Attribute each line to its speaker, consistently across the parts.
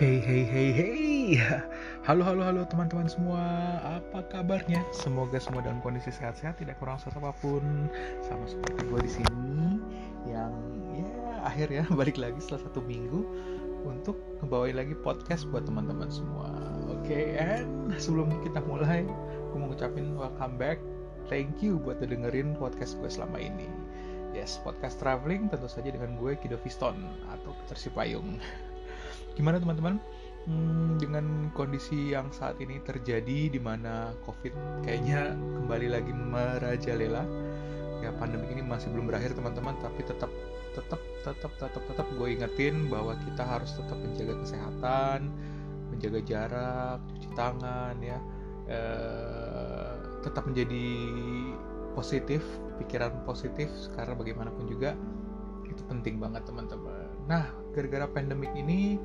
Speaker 1: Hey hey hey hey. Halo halo halo teman-teman semua. Apa kabarnya? Semoga semua dalam kondisi sehat-sehat Tidak kurang sesuatu apa pun. Sama seperti gue di sini Yang ya akhir ya balik lagi setelah satu minggu Untuk ngebawain lagi podcast buat teman-teman semua. Oke okay, and sebelum kita mulai Gue mau ngucapin welcome back. Thank you buat dengerin podcast gue selama ini. Yes, podcast traveling tentu saja dengan gue Kido Fiston atau Peter Sipayung gimana teman-teman? Hmm, dengan kondisi yang saat ini terjadi di mana covid kayaknya kembali lagi merajalela. Ya pandemi ini masih belum berakhir teman-teman tapi tetap tetap tetap tetap tetap gue ingetin bahwa kita harus tetap menjaga kesehatan menjaga jarak cuci tangan ya. Eh, tetap menjadi positif pikiran positif karena bagaimanapun juga itu penting banget teman-teman. Nah gara-gara pandemik ini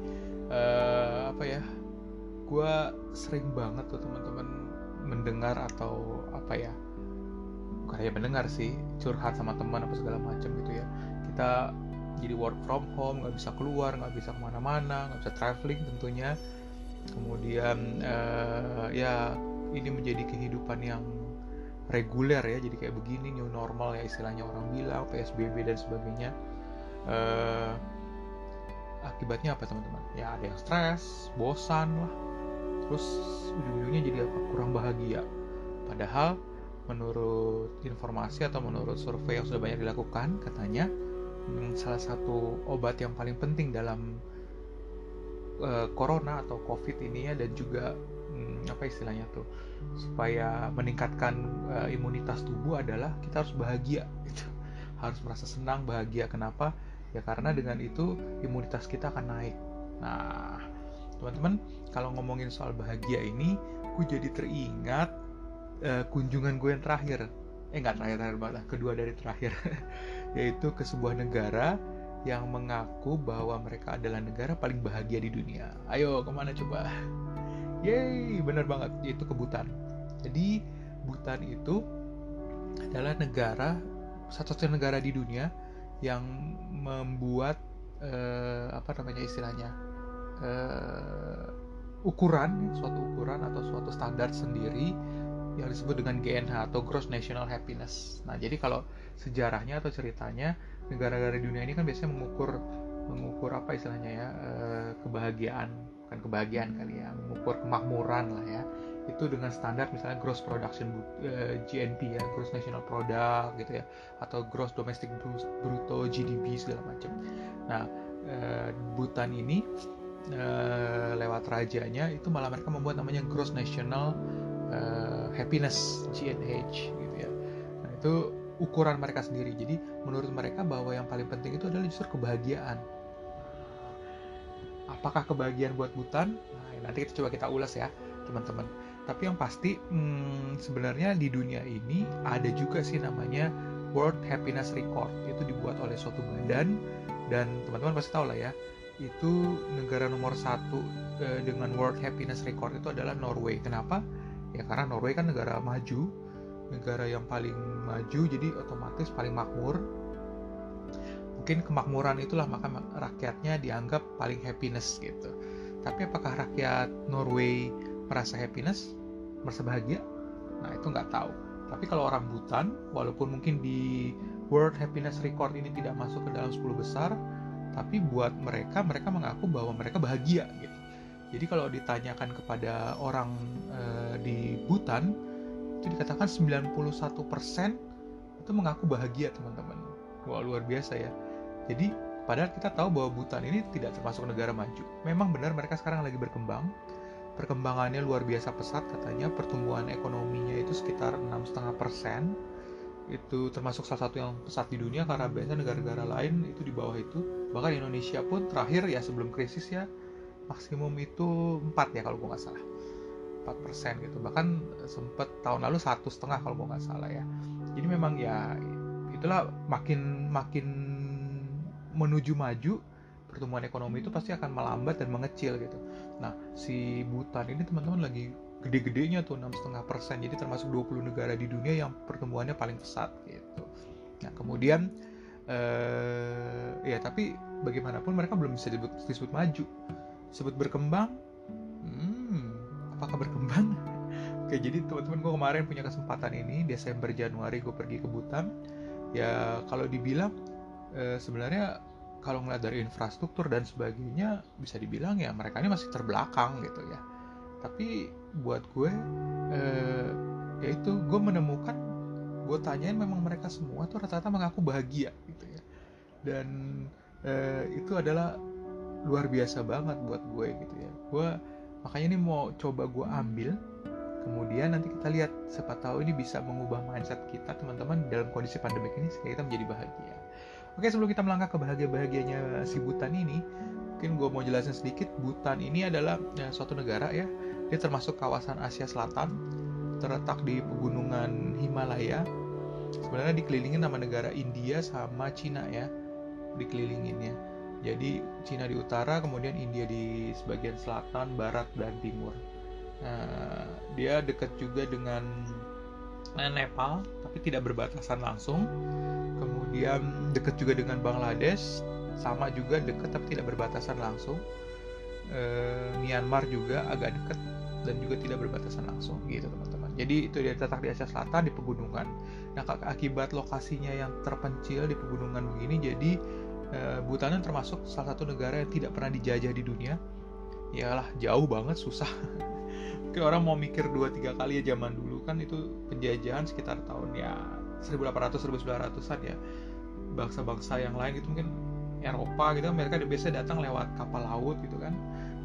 Speaker 1: uh, apa ya gue sering banget tuh teman-teman mendengar atau apa ya bukan hanya mendengar sih curhat sama teman apa segala macam gitu ya. Kita jadi work from home nggak bisa keluar nggak bisa ke mana-mana nggak bisa traveling tentunya. Kemudian uh, ya ini menjadi kehidupan yang reguler ya jadi kayak begini new normal ya istilahnya orang bilang psbb dan sebagainya. Uh, akibatnya apa teman-teman? Ya ada yang stres bosan lah. Terus ujung-ujungnya jadi apa? Kurang bahagia. Padahal menurut informasi atau menurut survei yang sudah banyak dilakukan katanya hmm, salah satu obat yang paling penting dalam uh, corona atau covid ini ya dan juga hmm, apa istilahnya tuh supaya meningkatkan uh, imunitas tubuh adalah kita harus bahagia gitu. Harus merasa senang bahagia. Kenapa ya karena dengan itu imunitas kita akan naik. Nah teman-teman kalau ngomongin soal bahagia ini gue jadi teringat uh, kunjungan gue yang terakhir. Eh nggak terakhir terakhir banget kedua dari terakhir. Yaitu ke sebuah negara yang mengaku bahwa mereka adalah negara paling bahagia di dunia. Ayo ke mana coba? Yeay, bener banget, yaitu ke Bhutan. Jadi, Bhutan itu adalah negara, satu-satunya negara di dunia yang membuat uh, apa namanya istilahnya uh, ukuran suatu ukuran atau suatu standar sendiri yang disebut dengan GNH atau Gross National Happiness. Nah, jadi kalau sejarahnya atau ceritanya negara-negara dunia ini kan biasanya mengukur mengukur apa istilahnya ya uh, kebahagiaan kan kebahagiaan kali ya mengukur kemakmuran lah ya itu dengan standar misalnya gross production uh, eh, GNP ya gross national product gitu ya atau gross domestic bruto GDP segala macam. Nah uh, Bhutan ini uh, lewat rajanya itu malah mereka membuat namanya gross national uh, happiness GNH gitu ya. Nah itu ukuran mereka sendiri. Jadi menurut mereka bahwa yang paling penting itu adalah justru kebahagiaan. Apakah kebahagiaan buat Bhutan? Nah, nanti kita coba kita ulas ya teman-teman tapi yang pasti hmm, sebenarnya di dunia ini ada juga sih namanya World Happiness Record. Itu dibuat oleh suatu badan dan teman-teman pasti tahu lah ya itu negara nomor satu eh, dengan World Happiness Record itu adalah Norway. Kenapa? Ya karena Norway kan negara maju negara yang paling maju jadi otomatis paling makmur. Mungkin kemakmuran itulah maka rakyatnya dianggap paling happiness gitu. Tapi apakah rakyat Norway merasa happiness, merasa bahagia? Nah itu nggak tahu. Tapi kalau orang Butan, walaupun mungkin di World Happiness Record ini tidak masuk ke dalam 10 besar, tapi buat mereka, mereka mengaku bahwa mereka bahagia gitu. Jadi kalau ditanyakan kepada orang e, di Butan, itu dikatakan 91% itu mengaku bahagia teman-teman. Wah luar biasa ya. Jadi padahal kita tahu bahwa Butan ini tidak termasuk negara maju. Memang benar mereka sekarang lagi berkembang, perkembangannya luar biasa pesat katanya. Pertumbuhan ekonominya itu sekitar 6,5 persen. Itu termasuk salah satu yang pesat di dunia karena biasanya negara-negara lain itu di bawah itu. Bahkan Indonesia pun terakhir ya sebelum krisis ya maksimum itu 4 ya kalau gue nggak salah. 4 persen gitu. Bahkan sempat tahun lalu satu setengah kalau gue nggak salah ya. Jadi memang ya itulah makin makin menuju maju pertumbuhan ekonomi itu pasti akan melambat dan mengecil gitu. Nah, si Bhutan ini teman-teman lagi gede-gedenya tuh 6,5 persen, jadi termasuk 20 negara di dunia yang pertumbuhannya paling pesat gitu. Nah, kemudian eh, ya tapi bagaimanapun mereka belum bisa disebut, disebut maju. sebut berkembang hmm, apakah berkembang Oke jadi teman-teman gue kemarin punya kesempatan ini Desember Januari gue pergi ke Butan ya kalau dibilang e, sebenarnya kalau ngeliat dari infrastruktur dan sebagainya bisa dibilang ya mereka ini masih terbelakang gitu ya. Tapi buat gue e, ya itu gue menemukan gue tanyain memang mereka semua tuh rata-rata mengaku bahagia gitu ya. Dan e, itu adalah luar biasa banget buat gue gitu ya. Gue makanya ini mau coba gue ambil kemudian nanti kita lihat. Siapa tahu ini bisa mengubah mindset kita teman-teman dalam kondisi pandemi ini sehingga kita menjadi bahagia oke sebelum kita melangkah ke bahagia-bahagianya si Butan ini mungkin gue mau jelasin sedikit Butan ini adalah ya, suatu negara ya. Dia termasuk kawasan Asia Selatan terletak di pegunungan Himalaya. Sebenarnya dikelilingi nama negara India sama Cina ya dikelilinginnya. Jadi Cina di utara kemudian India di sebagian selatan barat dan timur. Nah, dia dekat juga dengan eh, Nepal, tapi tidak berbatasan langsung. Kemudian dekat juga dengan Bangladesh, sama juga dekat tapi tidak berbatasan langsung. E, Myanmar juga agak dekat dan juga tidak berbatasan langsung, gitu teman-teman. Jadi itu dia terletak di Asia Selatan di pegunungan. Nah, akibat lokasinya yang terpencil di pegunungan begini, jadi e, Bhutan termasuk salah satu negara yang tidak pernah dijajah di dunia. Yalah, jauh banget, susah. mungkin orang mau mikir dua tiga kali ya zaman dulu kan itu penjajahan sekitar tahun ya 1800 1900-an ya bangsa-bangsa yang lain gitu mungkin Eropa gitu mereka biasa datang lewat kapal laut gitu kan.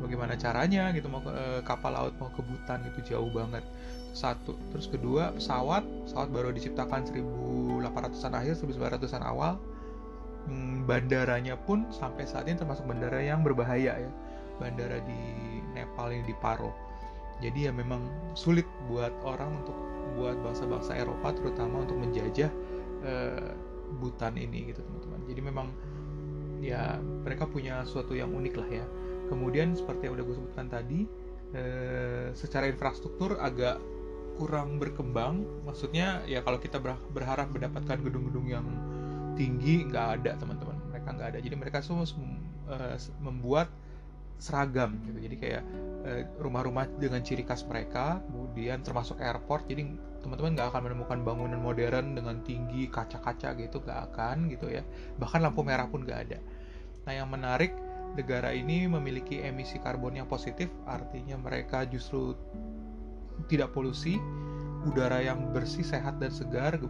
Speaker 1: Bagaimana caranya gitu mau ke e, kapal laut mau ke Butan gitu jauh banget. Satu. Terus kedua pesawat. Pesawat baru diciptakan 1800-an akhir 1900-an awal. Hmm, bandaranya pun sampai saat ini termasuk bandara yang berbahaya ya. Bandara di Nepal ini di Paro. Jadi ya memang sulit buat orang untuk buat bangsa-bangsa Eropa terutama untuk menjajah uh, Butan ini gitu teman-teman. Jadi memang ya mereka punya sesuatu yang unik lah ya. Kemudian seperti yang udah gue sebutkan tadi uh, secara infrastruktur agak kurang berkembang. Maksudnya ya kalau kita berharap mendapatkan gedung-gedung yang tinggi nggak ada teman-teman. Mereka nggak ada. Jadi mereka semua uh, membuat seragam gitu. Jadi kayak eh, rumah-rumah dengan ciri khas mereka kemudian termasuk airport jadi teman-teman nggak akan menemukan bangunan modern dengan tinggi kaca-kaca gitu nggak akan gitu ya. Bahkan lampu merah pun nggak ada. Nah yang menarik negara ini memiliki emisi karbon yang positif artinya mereka justru tidak polusi udara yang bersih sehat dan segar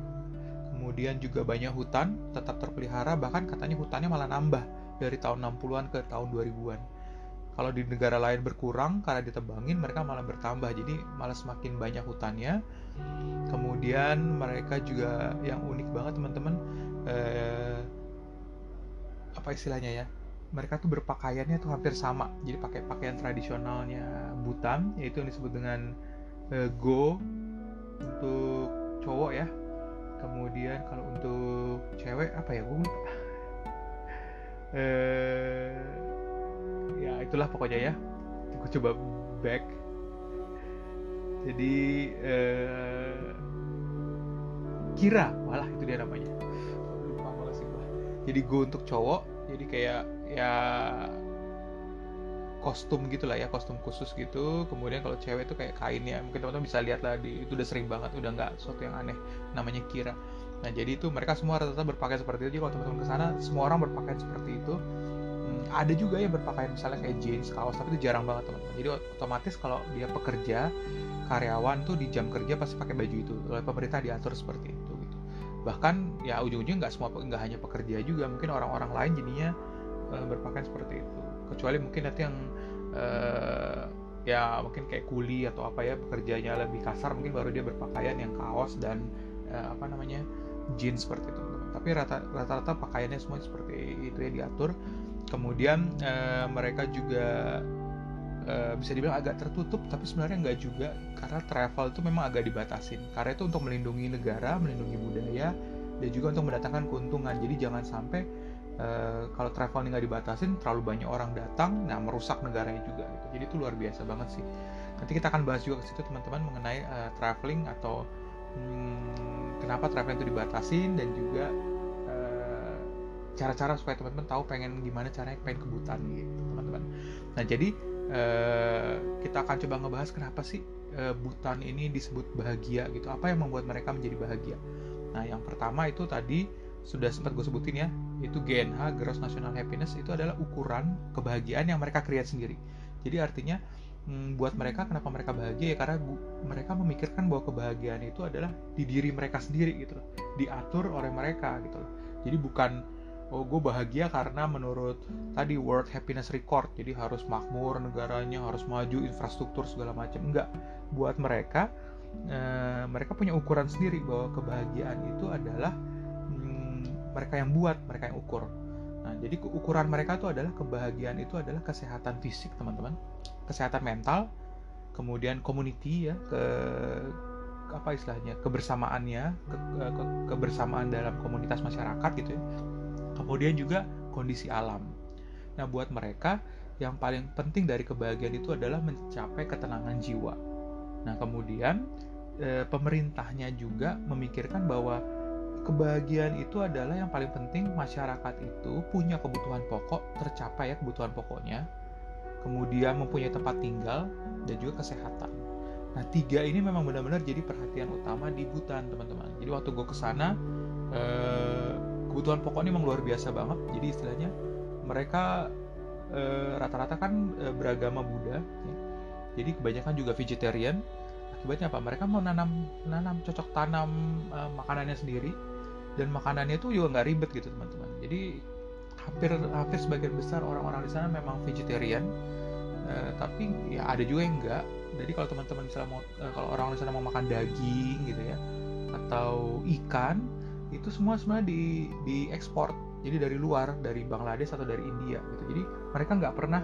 Speaker 1: kemudian juga banyak hutan tetap terpelihara bahkan katanya hutannya malah nambah dari tahun 60-an ke tahun 2000-an kalau di negara lain berkurang karena ditebangin mereka malah bertambah. Jadi malah semakin banyak hutannya. Kemudian mereka juga yang unik banget teman-teman eh, apa istilahnya ya? Mereka tuh berpakaiannya tuh hampir sama. Jadi pakai pakaian tradisionalnya Butan yaitu yang disebut dengan eh, go untuk cowok ya. Kemudian kalau untuk cewek apa ya? Gue eh itulah pokoknya ya. Aku coba back. Jadi eh, kira. Malah itu dia namanya. Lupa malah sih jadi gue untuk cowok jadi kayak ya kostum gitu lah ya kostum khusus gitu. Kemudian kalau cewek itu kayak kain ya. Mungkin teman-teman bisa lihat lah di itu udah sering banget udah nggak sesuatu yang aneh. Namanya kira. Nah jadi itu mereka semua rata-rata berpakaian seperti itu. Jadi kalau teman-teman ke sana semua orang berpakaian seperti itu ada juga yang berpakaian misalnya kayak jeans kaos tapi itu jarang banget teman-teman. Jadi otomatis kalau dia pekerja karyawan tuh di jam kerja pasti pakai baju itu. Oleh pemerintah diatur seperti itu gitu. Bahkan ya ujung-ujungnya nggak semua nggak hanya pekerja juga mungkin orang-orang lain jadinya uh, berpakaian seperti itu. Kecuali mungkin nanti yang uh, ya mungkin kayak kuli atau apa ya pekerjanya lebih kasar mungkin baru dia berpakaian yang kaos dan uh, apa namanya jeans seperti itu tapi rata-rata pakaiannya semua seperti itu ya diatur kemudian uh, mereka juga uh, bisa dibilang agak tertutup tapi sebenarnya nggak juga karena travel itu memang agak dibatasin. Karena itu untuk melindungi negara melindungi budaya dan juga untuk mendatangkan keuntungan. Jadi jangan sampai uh, kalau travel nggak dibatasin terlalu banyak orang datang nah merusak negaranya juga gitu. Jadi itu luar biasa banget sih. Nanti kita akan bahas juga ke situ teman-teman mengenai uh, traveling atau hmm, kenapa traveling itu dibatasin dan juga cara-cara supaya teman-teman tahu pengen gimana caranya pengen kebutan gitu teman-teman. Nah jadi uh, kita akan coba ngebahas kenapa sih uh, Bhutan ini disebut bahagia gitu. Apa yang membuat mereka menjadi bahagia? Nah yang pertama itu tadi sudah sempat gue sebutin ya itu GNH Gross National Happiness itu adalah ukuran kebahagiaan yang mereka create sendiri. Jadi artinya hmm, buat mereka kenapa mereka bahagia? Ya karena mereka memikirkan bahwa kebahagiaan itu adalah di diri mereka sendiri gitu loh. Diatur oleh mereka gitu loh. Jadi bukan oh gue bahagia karena menurut tadi World Happiness Record jadi harus makmur negaranya harus maju infrastruktur segala macam. Enggak. Buat mereka eh, mereka punya ukuran sendiri bahwa kebahagiaan itu adalah hmm, mereka yang buat mereka yang ukur. Nah, jadi ukuran mereka itu adalah kebahagiaan itu adalah kesehatan fisik, teman-teman, kesehatan mental, kemudian community ya, ke apa istilahnya, kebersamaannya, ke, ke, kebersamaan dalam komunitas masyarakat gitu ya. Kemudian juga kondisi alam. Nah, buat mereka yang paling penting dari kebahagiaan itu adalah mencapai ketenangan jiwa. Nah, kemudian e, pemerintahnya juga memikirkan bahwa kebahagiaan itu adalah yang paling penting masyarakat itu punya kebutuhan pokok tercapai ya kebutuhan pokoknya kemudian mempunyai tempat tinggal dan juga kesehatan nah tiga ini memang benar-benar jadi perhatian utama di Butan teman-teman jadi waktu gue ke sana eh, kebutuhan pokok ini memang luar biasa banget. Jadi istilahnya mereka eh, rata-rata kan eh, beragama Buddha ya. jadi kebanyakan juga vegetarian. Akibatnya apa? Mereka mau nanam nanam cocok tanam uh, makanannya sendiri. Dan makanannya itu juga nggak ribet gitu teman-teman. Jadi hampir hampir sebagian besar orang-orang di sana memang vegetarian. Uh, tapi ya ada juga yang enggak jadi kalau teman-teman misalnya mau uh, kalau orang di sana mau makan daging gitu ya atau ikan itu semua sebenarnya di di ekspor jadi dari luar dari Bangladesh atau dari India gitu. Jadi mereka nggak pernah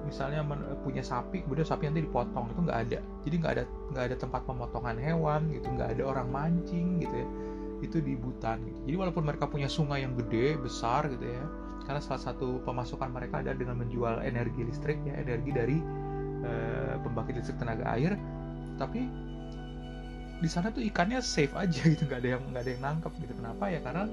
Speaker 1: misalnya punya sapi kemudian sapi nanti dipotong itu nggak ada. Jadi nggak ada nggak ada tempat pemotongan hewan gitu nggak ada orang mancing gitu ya. Itu di Butan gitu. jadi walaupun mereka punya sungai yang gede besar gitu ya karena salah satu pemasukan mereka adalah dengan menjual energi listrik ya energi dari e, pembangkit listrik tenaga air. Tapi di sana tuh ikannya safe aja gitu nggak ada yang nggak ada yang nangkep gitu. Kenapa? Ya karena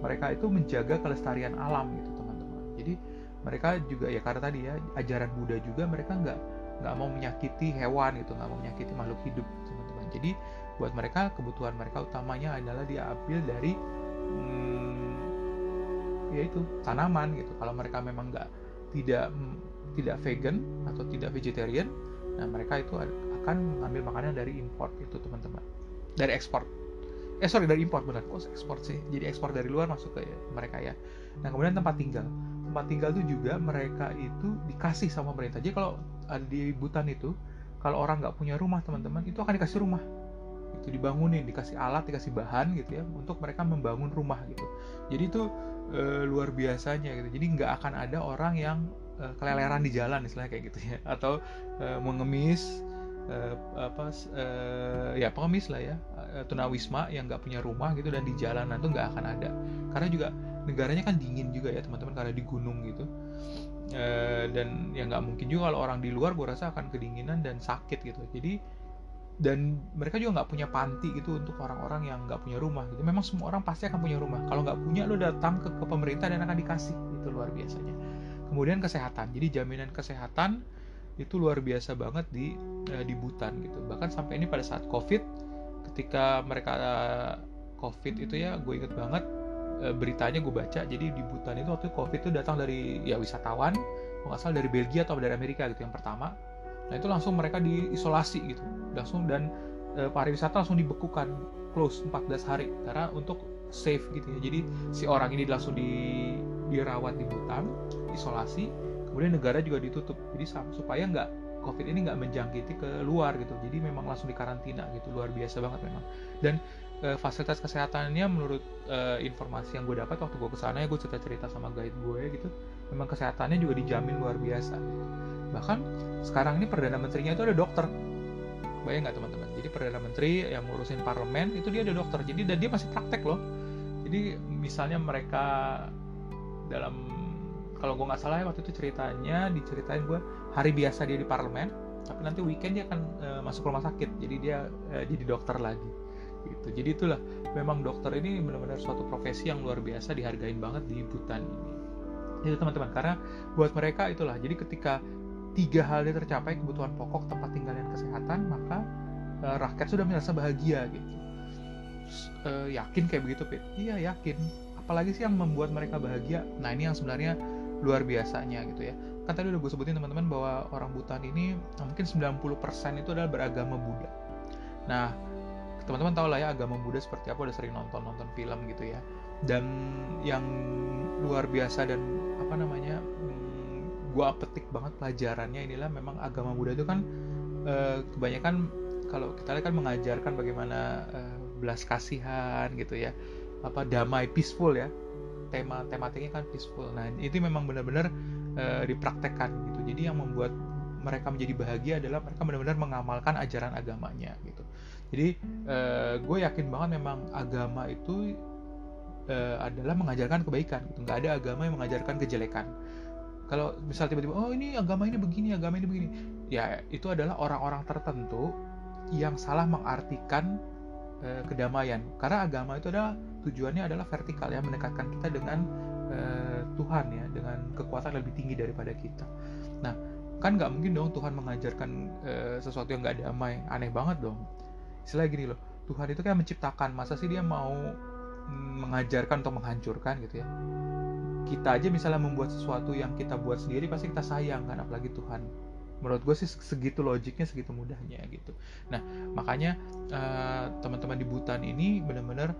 Speaker 1: mereka itu menjaga kelestarian alam gitu teman-teman. Jadi mereka juga ya karena tadi ya ajaran Buddha juga mereka nggak nggak mau menyakiti hewan gitu nggak mau menyakiti makhluk hidup teman-teman. Jadi buat mereka kebutuhan mereka utamanya adalah diambil dari hmm, yaitu tanaman gitu. Kalau mereka memang nggak tidak tidak vegan atau tidak vegetarian nah mereka itu akan mengambil makanan dari import itu teman-teman dari ekspor eh sorry dari import benar kok ekspor sih jadi ekspor dari luar masuk ke mereka ya nah kemudian tempat tinggal tempat tinggal itu juga mereka itu dikasih sama pemerintah. Jadi kalau ada di Butan itu, kalau orang nggak punya rumah teman-teman, itu akan dikasih rumah. Itu dibangunin, dikasih alat, dikasih bahan gitu ya, untuk mereka membangun rumah gitu. Jadi itu e, luar biasanya gitu. Jadi nggak akan ada orang yang e, keleleran di jalan istilahnya kayak gitu ya, atau e, mengemis uh, apa uh, ya pengemis lah ya uh, tunawisma yang nggak punya rumah gitu dan di jalanan tuh nggak akan ada. Karena juga negaranya kan dingin juga ya teman-teman karena di gunung gitu. E, dan ya nggak mungkin juga kalau orang di luar gue rasa akan kedinginan dan sakit gitu. Jadi dan mereka juga nggak punya panti gitu untuk orang-orang yang nggak punya rumah. Gitu memang semua orang pasti akan punya rumah. Kalau nggak punya lo datang ke, ke pemerintah dan akan dikasih. Itu luar biasanya. Kemudian kesehatan. Jadi jaminan kesehatan itu luar biasa banget di uh, di Butan gitu. Bahkan sampai ini pada saat covid ketika mereka uh, covid itu ya gue inget banget uh, beritanya gue baca jadi di Butan itu waktu covid itu datang dari ya wisatawan kalau nggak dari Belgia atau dari Amerika gitu yang pertama. Nah itu langsung mereka diisolasi gitu. Langsung dan uh, pariwisata langsung dibekukan close 14 hari karena untuk safe gitu ya. Jadi si orang ini langsung di dirawat di Butan isolasi kemudian negara juga ditutup. Jadi supaya nggak covid ini nggak menjangkiti ke luar gitu. Jadi memang langsung dikarantina gitu. Luar biasa banget memang. Dan e, fasilitas kesehatannya menurut e, informasi yang gue dapat waktu gue ke sana ya gue cerita cerita sama guide gue gitu memang kesehatannya juga dijamin luar biasa gitu. bahkan sekarang ini perdana menterinya itu ada dokter. Bayang nggak teman-teman? Jadi perdana menteri yang ngurusin parlemen itu dia ada dokter. Jadi dan dia masih praktek loh. Jadi misalnya mereka dalam kalau gue nggak salah ya waktu itu ceritanya diceritain gue hari biasa dia di parlemen tapi nanti weekend dia akan uh, masuk rumah sakit. Jadi dia uh, jadi dokter lagi gitu. Jadi itulah memang dokter ini benar-benar suatu profesi yang luar biasa dihargain banget di Butan ini. Itu teman-teman. Karena buat mereka itulah jadi ketika tiga hal ini tercapai kebutuhan pokok tempat tinggal dan kesehatan maka uh, rakyat sudah merasa bahagia gitu. Uh, yakin kayak begitu Pit? Iya yakin. Apalagi sih yang membuat mereka bahagia? Nah ini yang sebenarnya luar biasanya gitu ya. Kan tadi udah gue sebutin teman-teman bahwa orang Butan ini mungkin 90% itu adalah beragama Buddha. Nah teman-teman tahu lah ya agama Buddha seperti apa udah sering nonton nonton film gitu ya. Dan yang luar biasa dan apa namanya hmm, gue petik banget pelajarannya inilah memang agama Buddha itu kan eh, kebanyakan kalau kita lihat kan mengajarkan bagaimana eh, belas kasihan gitu ya. Apa damai peaceful ya tema tematiknya kan peaceful. Nah itu memang benar-benar uh, dipraktekkan gitu. Jadi yang membuat mereka menjadi bahagia adalah mereka benar-benar mengamalkan ajaran agamanya gitu. Jadi uh, gue yakin banget memang agama itu uh, adalah mengajarkan kebaikan gitu. Nggak ada agama yang mengajarkan kejelekan. Kalau misal tiba-tiba oh ini agama ini begini agama ini begini. Ya itu adalah orang-orang tertentu yang salah mengartikan uh, kedamaian. Karena agama itu adalah tujuannya adalah vertikal ya mendekatkan kita dengan uh, Tuhan ya dengan kekuatan lebih tinggi daripada kita. Nah kan nggak mungkin dong Tuhan mengajarkan uh, sesuatu yang nggak damai. Aneh banget dong. Istilah gini loh Tuhan itu kan menciptakan. Masa sih dia mau mengajarkan atau menghancurkan gitu ya? Kita aja misalnya membuat sesuatu yang kita buat sendiri pasti kita sayang kan apalagi Tuhan menurut gue sih segitu logiknya segitu mudahnya gitu nah makanya uh, teman-teman di Butan ini benar-benar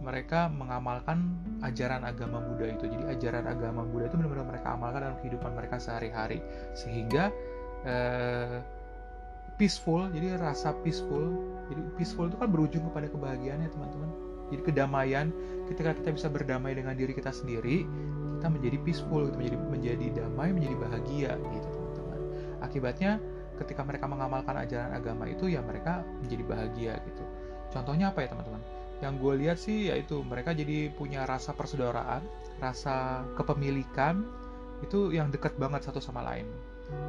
Speaker 1: mereka mengamalkan ajaran agama Buddha itu. Jadi ajaran agama Buddha itu benar-benar mereka amalkan dalam kehidupan mereka sehari-hari sehingga eh, peaceful. Jadi rasa peaceful. Jadi peaceful itu kan berujung kepada kebahagiaan ya teman-teman. Jadi kedamaian ketika kita bisa berdamai dengan diri kita sendiri, kita menjadi peaceful, menjadi menjadi damai, menjadi bahagia gitu. Akibatnya ketika mereka mengamalkan ajaran agama itu ya mereka menjadi bahagia gitu. Contohnya apa ya teman-teman? yang gue lihat sih yaitu mereka jadi punya rasa persaudaraan rasa kepemilikan itu yang dekat banget satu sama lain.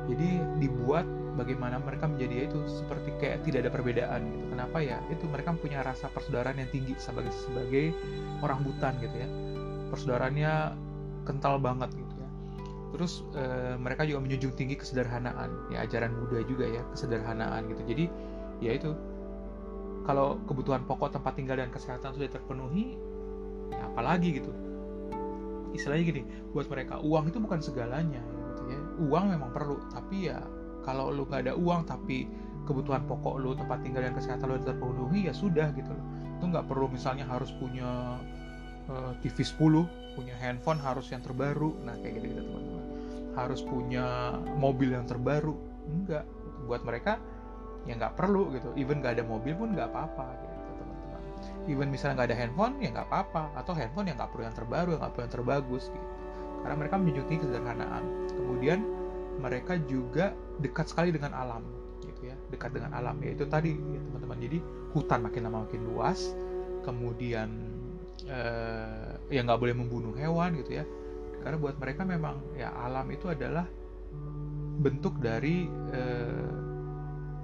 Speaker 1: Jadi dibuat bagaimana mereka menjadi itu seperti kayak tidak ada perbedaan gitu. Kenapa ya? Itu mereka punya rasa persaudaraan yang tinggi sebagai sebagai orang butan gitu ya. Persaudaraannya kental banget gitu. ya terus e, mereka juga menjunjung tinggi kesederhanaan. Ya ajaran Buddha juga ya kesederhanaan gitu. Jadi ya itu. Kalau kebutuhan pokok tempat tinggal dan kesehatan sudah terpenuhi ya apalagi gitu? Istilahnya gini buat mereka uang itu bukan segalanya gitu ya. Uang memang perlu tapi ya kalau lu gak ada uang tapi kebutuhan pokok lu tempat tinggal dan kesehatan lu terpenuhi ya sudah gitu loh. Itu nggak perlu misalnya harus punya uh, TV 10 punya handphone harus yang terbaru. Nah kayak gitu gitu teman-teman harus punya mobil yang terbaru. Enggak. Buat mereka ya nggak perlu gitu. Even nggak ada mobil pun nggak apa-apa gitu teman-teman. Even misalnya nggak ada handphone ya nggak apa-apa. Atau handphone yang nggak perlu yang terbaru yang nggak perlu yang terbagus gitu. Karena mereka menjunjung kesederhanaan. Kemudian mereka juga dekat sekali dengan alam gitu ya. Dekat dengan alam. Yaitu tadi ya teman-teman. Jadi hutan makin lama makin luas. Kemudian eh, ya nggak boleh membunuh hewan gitu ya karena buat mereka memang ya alam itu adalah bentuk dari eh,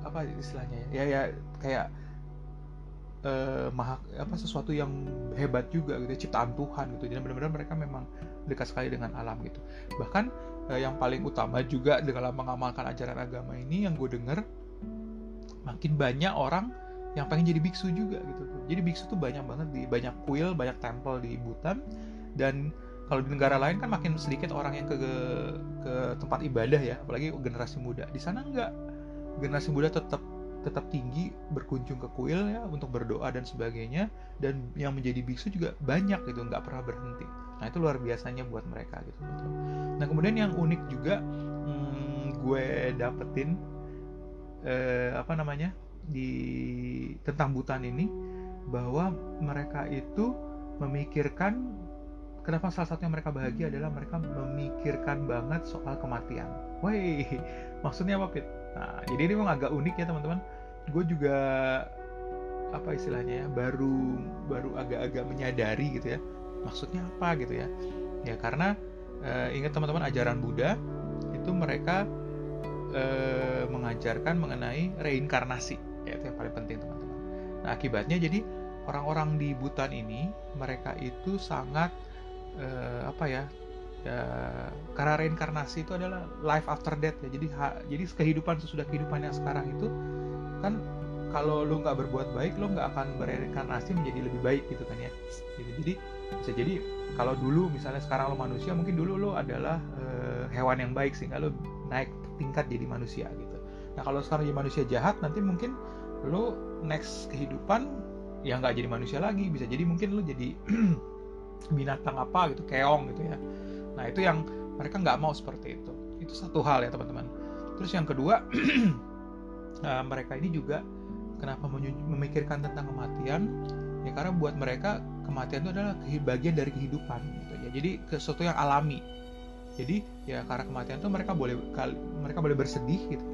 Speaker 1: apa istilahnya ya? Ya, ya kayak uh, maha apa sesuatu yang hebat juga gitu ya, ciptaan Tuhan gitu. Jadi benar-benar mereka memang dekat sekali dengan alam gitu. Bahkan uh, yang paling utama juga dengan mengamalkan ajaran agama ini yang gue dengar makin banyak orang yang pengen jadi biksu juga gitu. Jadi biksu tuh banyak banget di banyak kuil banyak temple di Butan dan kalau di negara lain kan makin sedikit orang yang ke ke tempat ibadah ya apalagi generasi muda. Di sana enggak. Generasi muda tetap tetap tinggi berkunjung ke kuil ya untuk berdoa dan sebagainya. Dan yang menjadi biksu juga banyak gitu nggak pernah berhenti. Nah itu luar biasanya buat mereka gitu nah kemudian yang unik juga hmm, gue dapetin eh, apa namanya di tentang Butan ini bahwa mereka itu memikirkan kenapa salah satu yang mereka bahagia adalah mereka memikirkan banget soal kematian. Woi, maksudnya apa Pit? Nah, jadi ini memang agak unik ya teman-teman. Gue juga apa istilahnya ya, baru baru agak-agak menyadari gitu ya. Maksudnya apa gitu ya? Ya karena uh, ingat teman-teman ajaran Buddha itu mereka uh, mengajarkan mengenai reinkarnasi. Ya itu yang paling penting teman-teman. Nah, akibatnya jadi orang-orang di Butan ini mereka itu sangat uh, apa ya ya karena reinkarnasi itu adalah life after death ya. Jadi ha, jadi kehidupan sesudah kehidupan yang sekarang itu kan kalau lo nggak berbuat baik lo nggak akan bereinkarnasi menjadi lebih baik gitu kan ya. Gitu. jadi bisa jadi kalau dulu misalnya sekarang lo manusia mungkin dulu lo adalah uh, hewan yang baik sehingga lo naik tingkat jadi manusia gitu. Nah kalau sekarang jadi manusia jahat nanti mungkin lo next kehidupan ya nggak jadi manusia lagi. Bisa jadi mungkin lo jadi binatang apa gitu keong gitu ya Nah itu yang mereka nggak mau seperti itu. Itu satu hal ya teman-teman. Terus yang kedua, uh, mereka ini juga kenapa memikirkan tentang kematian? Ya karena buat mereka kematian itu adalah bagian dari kehidupan gitu ya. Jadi sesuatu yang alami. Jadi ya karena kematian itu mereka boleh mereka boleh bersedih gitu.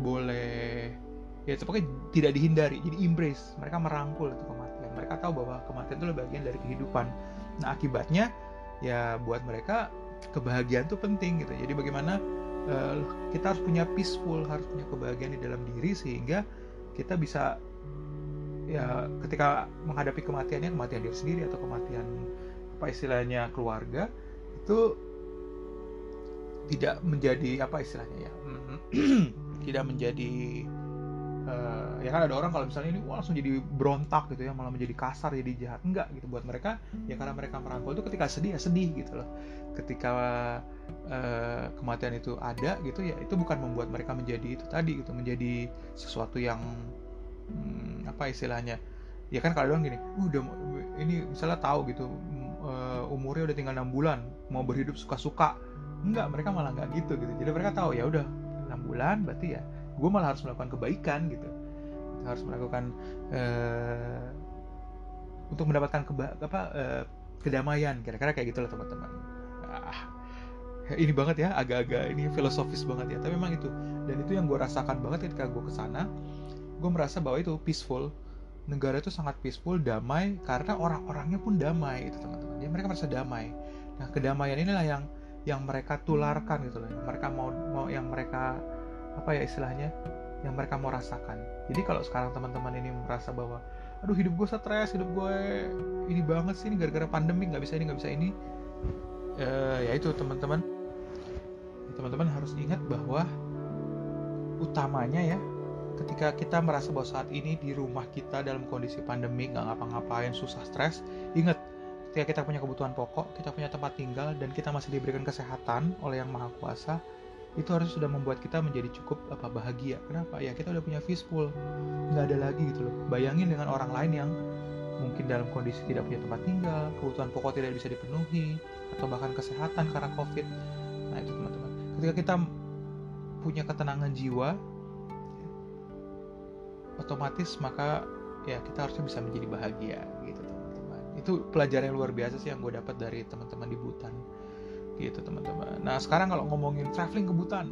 Speaker 1: Boleh ya pokoknya tidak dihindari. Jadi embrace. Mereka merangkul itu kematian. Mereka tahu bahwa kematian itu adalah bagian dari kehidupan. Nah, akibatnya ya buat mereka kebahagiaan itu penting gitu. Jadi bagaimana uh, kita harus punya peaceful harus punya kebahagiaan di dalam diri sehingga kita bisa ya ketika menghadapi kematiannya kematian diri sendiri atau kematian apa istilahnya keluarga itu tidak menjadi apa istilahnya ya tidak menjadi uh, ya kan ada orang kalau misalnya ini wah langsung jadi berontak gitu ya malah menjadi kasar jadi jahat. Enggak gitu buat mereka. Ya karena mereka merangkul itu ketika sedih ya sedih gitu loh. Ketika uh, kematian itu ada gitu ya itu bukan membuat mereka menjadi itu tadi gitu menjadi sesuatu yang hmm, apa istilahnya ya kan kalau doang gini udah ini misalnya tahu gitu uh, umurnya udah tinggal enam bulan mau berhidup suka-suka. Enggak mereka malah nggak gitu gitu. Jadi mereka tahu ya udah enam bulan berarti ya gue malah harus melakukan kebaikan gitu. Harus melakukan uh, untuk mendapatkan keba apa uh, kedamaian kira-kira kayak gitulah teman-teman. Ah, ini banget ya agak-agak ini filosofis banget ya. Tapi memang itu dan itu yang gue rasakan banget ketika gue ke sana gue merasa bahwa itu peaceful. Negara itu sangat peaceful damai karena orang-orangnya pun damai itu teman-teman. Jadi mereka merasa damai. Nah kedamaian inilah yang yang mereka tularkan gitu loh. Mereka mau mau yang mereka apa ya istilahnya yang mereka mau rasakan. Jadi kalau sekarang teman-teman ini merasa bahwa aduh hidup gue stres hidup gue ini banget sih ini gara-gara pandemi nggak bisa ini nggak bisa ini uh, ya itu teman-teman. Teman-teman harus ingat bahwa utamanya ya ketika kita merasa bahwa saat ini di rumah kita dalam kondisi pandemi nggak ngapa-ngapain susah stres ingat ketika kita punya kebutuhan pokok kita punya tempat tinggal dan kita masih diberikan kesehatan oleh yang maha kuasa itu harus sudah membuat kita menjadi cukup apa bahagia. Kenapa? Ya kita udah punya peaceful nggak ada lagi gitu loh. Bayangin dengan orang lain yang mungkin dalam kondisi tidak punya tempat tinggal kebutuhan pokok tidak bisa dipenuhi atau bahkan kesehatan karena covid. Nah itu teman-teman. Ketika kita punya ketenangan jiwa otomatis maka ya kita harusnya bisa menjadi bahagia gitu teman-teman. Itu pelajaran yang luar biasa sih yang gue dapat dari teman-teman di Butan gitu teman-teman. Nah sekarang kalau ngomongin traveling ke Butan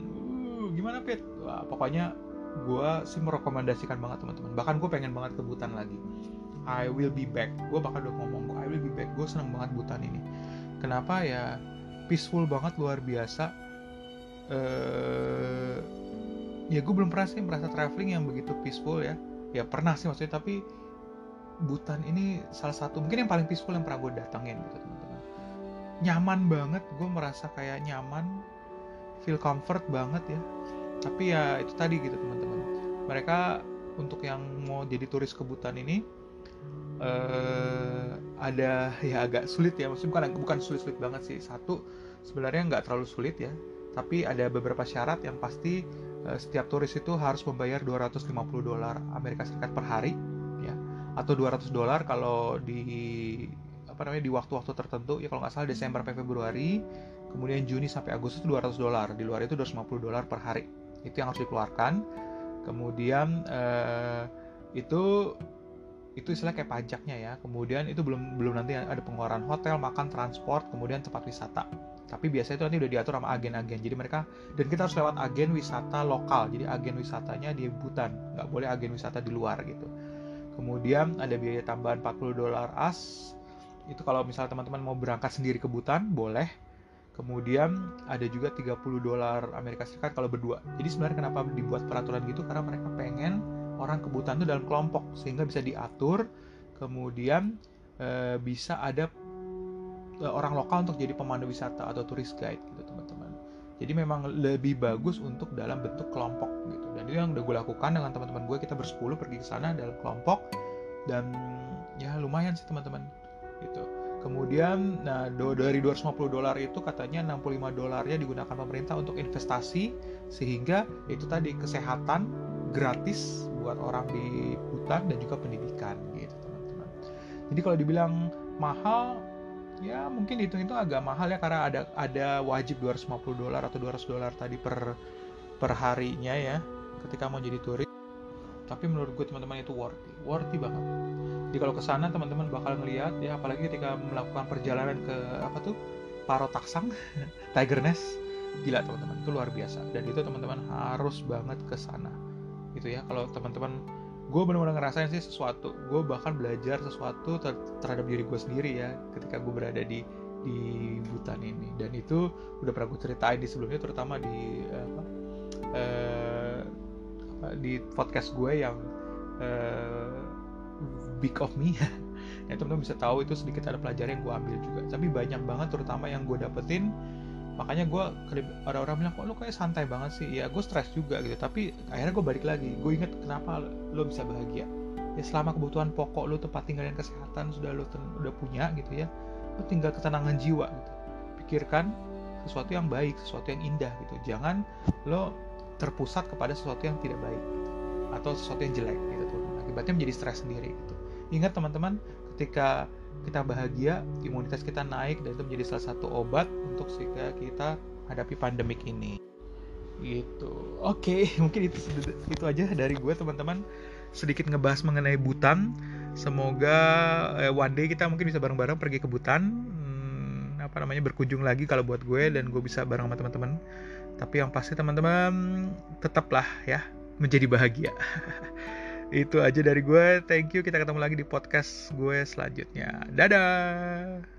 Speaker 1: uh, gimana Pit? Wah, pokoknya gue sih merekomendasikan banget teman-teman. Bahkan gue pengen banget ke Butan lagi. I will be back. Gue bakal udah ngomong I will be back. Gue seneng banget Butan ini. Kenapa ya? Peaceful banget luar biasa. Uh, ya gue belum pernah sih merasa traveling yang begitu peaceful ya. Ya pernah sih maksudnya tapi Butan ini salah satu mungkin yang paling peaceful yang pernah gue datangin gitu teman nyaman banget. Gue merasa kayak nyaman feel comfort banget ya. Tapi ya itu tadi gitu teman-teman. Mereka untuk yang mau jadi turis kebutan ini uh, ada ya agak sulit ya. Maksudnya bukan bukan sulit-sulit banget sih. Satu sebenarnya nggak terlalu sulit ya. Tapi ada beberapa syarat yang pasti uh, setiap turis itu harus membayar 250 dolar Amerika Serikat per hari ya. Atau 200 dolar kalau di apa namanya di waktu-waktu tertentu ya kalau nggak salah Desember sampai Februari kemudian Juni sampai Agustus itu 200 dolar di luar itu 250 dolar per hari. Itu yang harus dikeluarkan. Kemudian eh, itu itu istilah kayak pajaknya ya. Kemudian itu belum belum nanti ada pengeluaran hotel makan transport kemudian tempat wisata. Tapi biasanya itu nanti udah diatur sama agen-agen. Jadi mereka dan kita harus lewat agen wisata lokal. Jadi agen wisatanya di Butan. Nggak boleh agen wisata di luar gitu. Kemudian ada biaya tambahan 40 dolar as itu kalau misalnya teman-teman mau berangkat sendiri ke Butan boleh. Kemudian ada juga 30 dolar Amerika Serikat kalau berdua. Jadi sebenarnya kenapa dibuat peraturan gitu? Karena mereka pengen orang ke Butan itu dalam kelompok sehingga bisa diatur. Kemudian e, bisa ada uh, orang lokal untuk jadi pemandu wisata atau turis guide gitu teman-teman. Jadi memang lebih bagus untuk dalam bentuk kelompok gitu. Dan itu yang udah gue lakukan dengan teman-teman gue kita bersepuluh pergi ke sana dalam kelompok. Dan ya lumayan sih teman-teman gitu. Kemudian nah dari 250 dolar itu katanya 65 dolarnya digunakan pemerintah untuk investasi sehingga itu tadi kesehatan gratis buat orang di hutan dan juga pendidikan gitu teman-teman. Jadi kalau dibilang mahal ya mungkin itu itu agak mahal ya karena ada ada wajib 250 dolar atau 200 dolar tadi per per harinya ya ketika mau jadi turis tapi menurut gue teman-teman itu worthy worthy banget. Jadi kalau ke sana teman-teman bakal ngeliat ya apalagi ketika melakukan perjalanan ke apa tuh Paro Taksang Tiger Nest. Gila teman-teman itu luar biasa. Dan itu teman-teman harus banget ke sana gitu ya kalau teman-teman gue benar-benar ngerasain sih sesuatu. Gue bahkan belajar sesuatu ter terhadap diri gue sendiri ya ketika gue berada di di hutan ini. Dan itu udah pernah gue ceritain di sebelumnya terutama di apa, eh, di podcast gue yang uh, Big of Me. Ya teman-teman bisa tahu itu sedikit ada pelajaran yang gue ambil juga. Tapi banyak banget terutama yang gue dapetin. Makanya gue ada orang bilang kok lo kayak santai banget sih? Ya gue stres juga gitu. Tapi akhirnya gue balik lagi. Gue inget kenapa lo bisa bahagia. Ya selama kebutuhan pokok lo tempat tinggal dan kesehatan sudah lo udah punya gitu ya lo tinggal ketenangan jiwa gitu. Pikirkan sesuatu yang baik sesuatu yang indah gitu. Jangan lo terpusat kepada sesuatu yang tidak baik atau sesuatu yang jelek gitu tuh. Akibatnya menjadi stres sendiri gitu. Ingat teman-teman ketika kita bahagia imunitas kita naik dan itu menjadi salah satu obat untuk sehingga kita hadapi pandemik ini. Gitu. Oke okay, mungkin itu itu aja dari gue teman-teman. Sedikit ngebahas mengenai Butan semoga eh, one day kita mungkin bisa bareng-bareng pergi ke Butan hmm, apa namanya berkunjung lagi kalau buat gue dan gue bisa bareng sama teman-teman tapi yang pasti teman-teman tetaplah ya menjadi bahagia. Itu aja dari gue. Thank you. Kita ketemu lagi di podcast gue selanjutnya. Dadah.